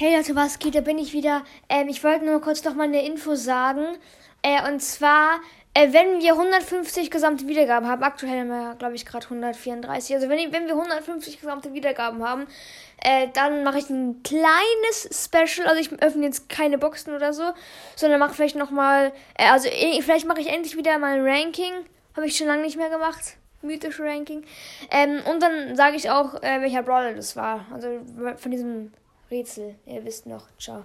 Hey Leute, was geht? Da bin ich wieder. Ähm, ich wollte nur kurz noch mal eine Info sagen. Äh, und zwar, äh, wenn wir 150 gesamte Wiedergaben haben, aktuell haben wir, glaube ich, gerade 134. Also wenn, wenn wir 150 gesamte Wiedergaben haben, äh, dann mache ich ein kleines Special. Also ich öffne jetzt keine Boxen oder so, sondern mache vielleicht noch mal, äh, also äh, vielleicht mache ich endlich wieder mal ein Ranking. Habe ich schon lange nicht mehr gemacht mythische Ranking. Ähm, und dann sage ich auch, äh, welcher Brawler das war. Also von diesem Rätsel. Ihr wisst noch. Ciao.